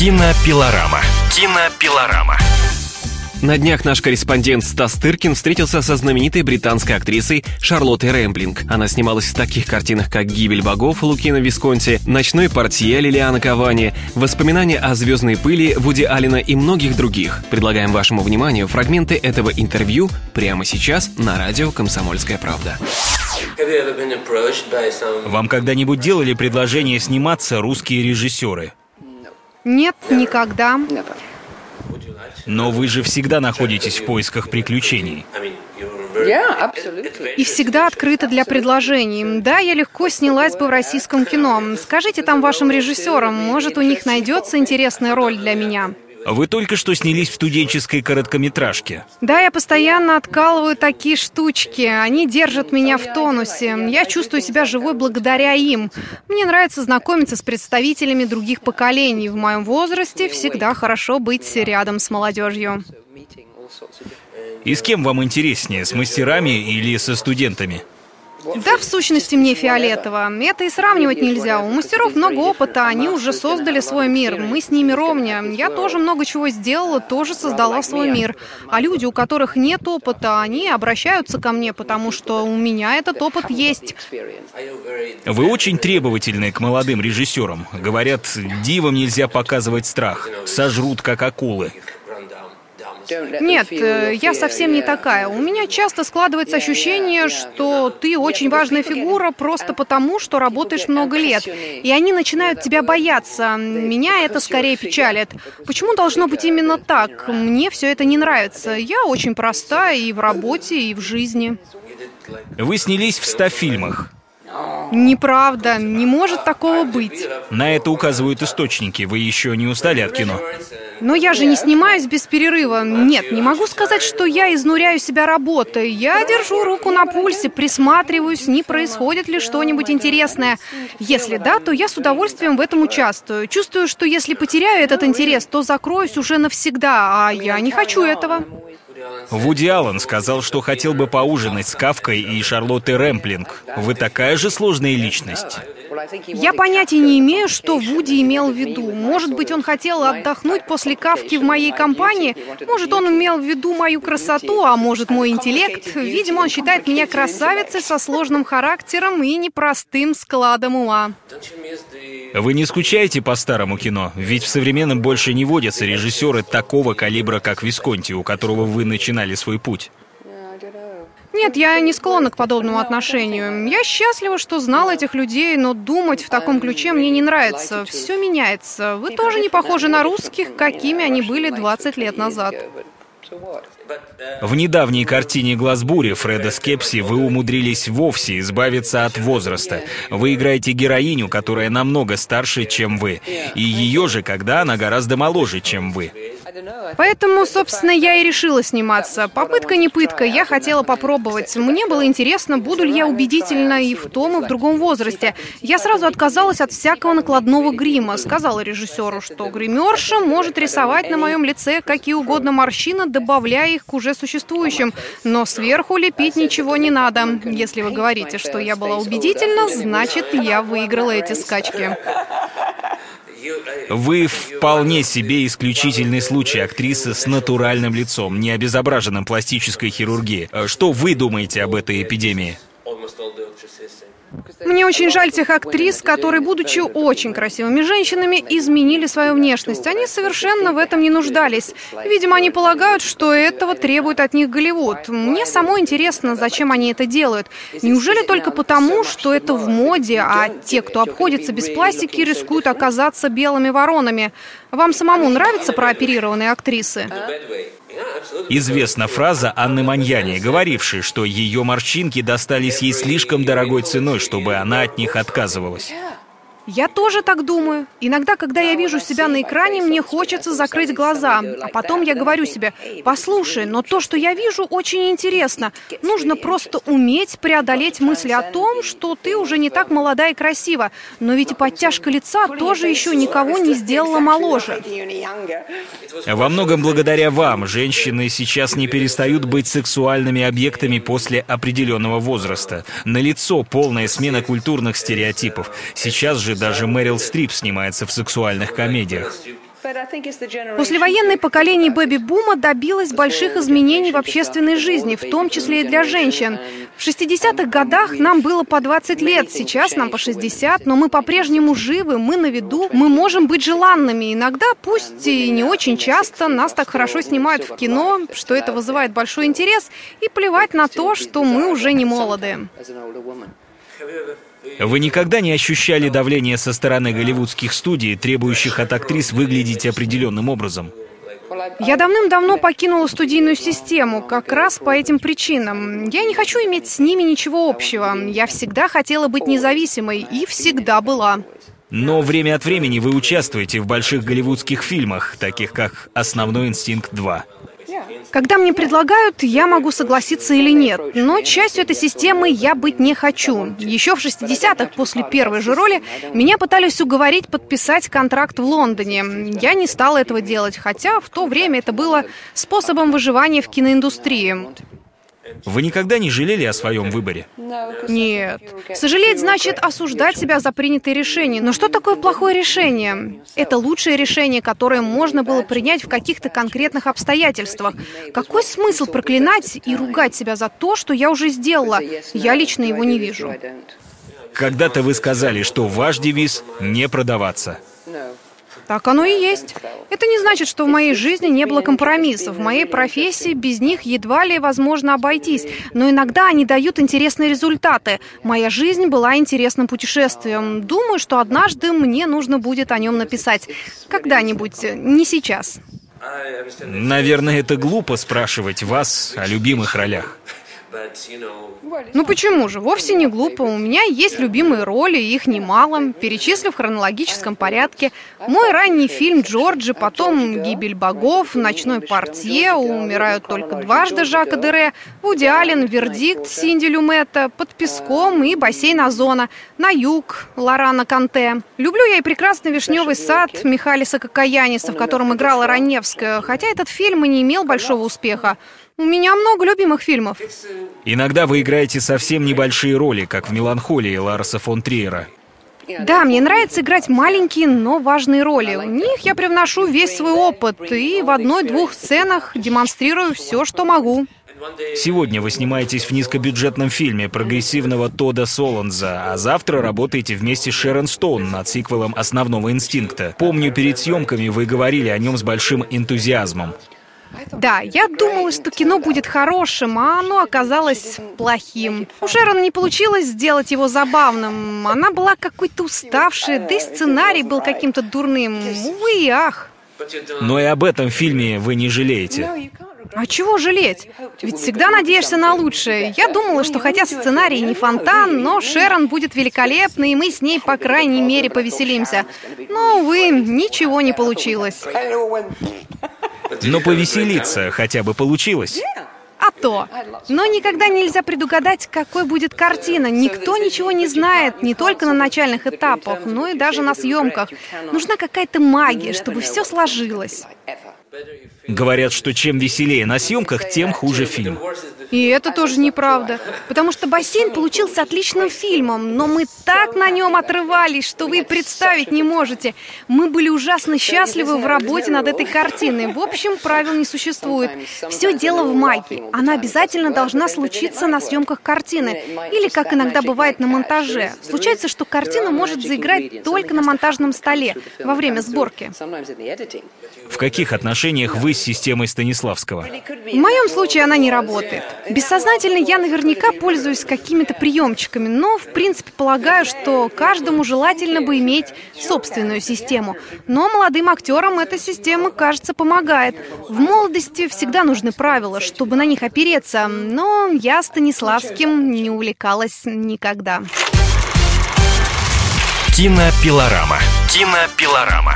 Кинопилорама. Кинопилорама. На днях наш корреспондент Стас Тыркин встретился со знаменитой британской актрисой Шарлоттой Рэмблинг. Она снималась в таких картинах, как «Гибель богов» Лукина Висконти, «Ночной портье» Лилиана Кавани, «Воспоминания о звездной пыли» Вуди Алина и многих других. Предлагаем вашему вниманию фрагменты этого интервью прямо сейчас на радио «Комсомольская правда». Вам когда-нибудь делали предложение сниматься русские режиссеры? Нет, никогда. Но вы же всегда находитесь в поисках приключений. И всегда открыта для предложений. Да, я легко снялась бы в российском кино. Скажите там вашим режиссерам, может, у них найдется интересная роль для меня. Вы только что снялись в студенческой короткометражке. Да, я постоянно откалываю такие штучки. Они держат меня в тонусе. Я чувствую себя живой благодаря им. Мне нравится знакомиться с представителями других поколений. В моем возрасте всегда хорошо быть рядом с молодежью. И с кем вам интереснее, с мастерами или со студентами? Да, в сущности, мне фиолетово. Это и сравнивать нельзя. У мастеров много опыта, они уже создали свой мир. Мы с ними ровня. Я тоже много чего сделала, тоже создала свой мир. А люди, у которых нет опыта, они обращаются ко мне, потому что у меня этот опыт есть. Вы очень требовательны к молодым режиссерам. Говорят, дивам нельзя показывать страх. Сожрут, как акулы. Нет, э, я совсем не такая. У меня часто складывается ощущение, что ты очень важная фигура просто потому, что работаешь много лет. И они начинают тебя бояться. Меня это скорее печалит. Почему должно быть именно так? Мне все это не нравится. Я очень простая и в работе, и в жизни. Вы снялись в ста фильмах. Неправда, не может такого быть. На это указывают источники. Вы еще не устали от кино? Но я же не снимаюсь без перерыва. Нет, не могу сказать, что я изнуряю себя работой. Я держу руку на пульсе, присматриваюсь, не происходит ли что-нибудь интересное. Если да, то я с удовольствием в этом участвую. Чувствую, что если потеряю этот интерес, то закроюсь уже навсегда, а я не хочу этого. Вуди Аллен сказал, что хотел бы поужинать с Кавкой и Шарлоттой Рэмплинг. Вы такая же сложная личность. Я понятия не имею, что Вуди имел в виду. Может быть, он хотел отдохнуть после кавки в моей компании, может, он имел в виду мою красоту, а может, мой интеллект. Видимо, он считает меня красавицей со сложным характером и непростым складом ума. Вы не скучаете по старому кино? Ведь в современном больше не водятся режиссеры такого калибра, как Висконти, у которого вы начинали свой путь. Нет, я не склонна к подобному отношению. Я счастлива, что знал этих людей, но думать в таком ключе мне не нравится. Все меняется. Вы тоже не похожи на русских, какими они были 20 лет назад. В недавней картине «Глаз бури» Фреда Скепси вы умудрились вовсе избавиться от возраста. Вы играете героиню, которая намного старше, чем вы. И ее же, когда она гораздо моложе, чем вы. Поэтому, собственно, я и решила сниматься. Попытка не пытка, я хотела попробовать. Мне было интересно, буду ли я убедительна и в том, и в другом возрасте. Я сразу отказалась от всякого накладного грима. Сказала режиссеру, что гримерша может рисовать на моем лице какие угодно морщины, добавляя их к уже существующим. Но сверху лепить ничего не надо. Если вы говорите, что я была убедительна, значит, я выиграла эти скачки. Вы вполне себе исключительный случай актрисы с натуральным лицом, не обезображенным пластической хирургией. Что вы думаете об этой эпидемии? Мне очень жаль тех актрис, которые, будучи очень красивыми женщинами, изменили свою внешность. Они совершенно в этом не нуждались. Видимо, они полагают, что этого требует от них Голливуд. Мне самой интересно, зачем они это делают. Неужели только потому, что это в моде, а те, кто обходится без пластики, рискуют оказаться белыми воронами? Вам самому нравятся прооперированные актрисы? Известна фраза Анны Маньяни, говорившей, что ее морщинки достались ей слишком дорогой ценой, чтобы она от них отказывалась. Я тоже так думаю. Иногда, когда я вижу себя на экране, мне хочется закрыть глаза. А потом я говорю себе, послушай, но то, что я вижу, очень интересно. Нужно просто уметь преодолеть мысли о том, что ты уже не так молода и красива. Но ведь и подтяжка лица тоже еще никого не сделала моложе. Во многом благодаря вам женщины сейчас не перестают быть сексуальными объектами после определенного возраста. На лицо полная смена культурных стереотипов. Сейчас же даже Мэрил Стрип снимается в сексуальных комедиях. Послевоенное поколение бэби-бума добилось больших изменений в общественной жизни, в том числе и для женщин. В 60-х годах нам было по 20 лет, сейчас нам по 60, но мы по-прежнему живы, мы на виду, мы можем быть желанными. Иногда, пусть и не очень часто, нас так хорошо снимают в кино, что это вызывает большой интерес, и плевать на то, что мы уже не молоды. Вы никогда не ощущали давление со стороны голливудских студий, требующих от актрис выглядеть определенным образом? Я давным-давно покинула студийную систему, как раз по этим причинам. Я не хочу иметь с ними ничего общего. Я всегда хотела быть независимой и всегда была. Но время от времени вы участвуете в больших голливудских фильмах, таких как «Основной инстинкт 2». Когда мне предлагают, я могу согласиться или нет. Но частью этой системы я быть не хочу. Еще в 60-х, после первой же роли, меня пытались уговорить подписать контракт в Лондоне. Я не стала этого делать, хотя в то время это было способом выживания в киноиндустрии. Вы никогда не жалели о своем выборе? Нет. Сожалеть значит осуждать себя за принятые решения. Но что такое плохое решение? Это лучшее решение, которое можно было принять в каких-то конкретных обстоятельствах. Какой смысл проклинать и ругать себя за то, что я уже сделала? Я лично его не вижу. Когда-то вы сказали, что ваш девиз — не продаваться. Так оно и есть. Это не значит, что в моей жизни не было компромиссов. В моей профессии без них едва ли возможно обойтись. Но иногда они дают интересные результаты. Моя жизнь была интересным путешествием. Думаю, что однажды мне нужно будет о нем написать. Когда-нибудь, не сейчас. Наверное, это глупо спрашивать вас о любимых ролях. Ну почему же? Вовсе не глупо. У меня есть любимые роли, их немало. Перечислю в хронологическом порядке. Мой ранний фильм «Джорджи», потом «Гибель богов», «Ночной портье», «Умирают только дважды» Жака Дере, «Вуди Аллен», «Вердикт» Синди Люмета, «Под песком» и «Бассейн Озона», «На юг» Лорана Канте. Люблю я и «Прекрасный вишневый сад» Михалиса Кокаяниса, в котором играла Раневская, хотя этот фильм и не имел большого успеха. У меня много любимых фильмов. Иногда вы играете совсем небольшие роли, как в «Меланхолии» Ларса фон Триера. Да, мне нравится играть маленькие, но важные роли. В них я привношу весь свой опыт и в одной-двух сценах демонстрирую все, что могу. Сегодня вы снимаетесь в низкобюджетном фильме прогрессивного Тода Солонза, а завтра работаете вместе с Шерон Стоун над сиквелом «Основного инстинкта». Помню, перед съемками вы говорили о нем с большим энтузиазмом. Да, я думала, что кино будет хорошим, а оно оказалось плохим. У Шерон не получилось сделать его забавным. Она была какой-то уставшей, да и сценарий был каким-то дурным. Увы и ах. Но и об этом фильме вы не жалеете. А чего жалеть? Ведь всегда надеешься на лучшее. Я думала, что хотя сценарий не фонтан, но Шерон будет великолепной, и мы с ней, по крайней мере, повеселимся. Но, увы, ничего не получилось. Но повеселиться хотя бы получилось. А то. Но никогда нельзя предугадать, какой будет картина. Никто ничего не знает, не только на начальных этапах, но и даже на съемках. Нужна какая-то магия, чтобы все сложилось. Говорят, что чем веселее на съемках, тем хуже фильм. И это тоже неправда. Потому что «Бассейн» получился отличным фильмом, но мы так на нем отрывались, что вы представить не можете. Мы были ужасно счастливы в работе над этой картиной. В общем, правил не существует. Все дело в магии. Она обязательно должна случиться на съемках картины. Или, как иногда бывает, на монтаже. Случается, что картина может заиграть только на монтажном столе во время сборки. В каких отношениях вы с системой Станиславского? В моем случае она не работает. Бессознательно я наверняка пользуюсь какими-то приемчиками, но в принципе полагаю, что каждому желательно бы иметь собственную систему. Но молодым актерам эта система, кажется, помогает. В молодости всегда нужны правила, чтобы на них опереться, но я Станиславским не увлекалась никогда. Кинопилорама. Кинопилорама.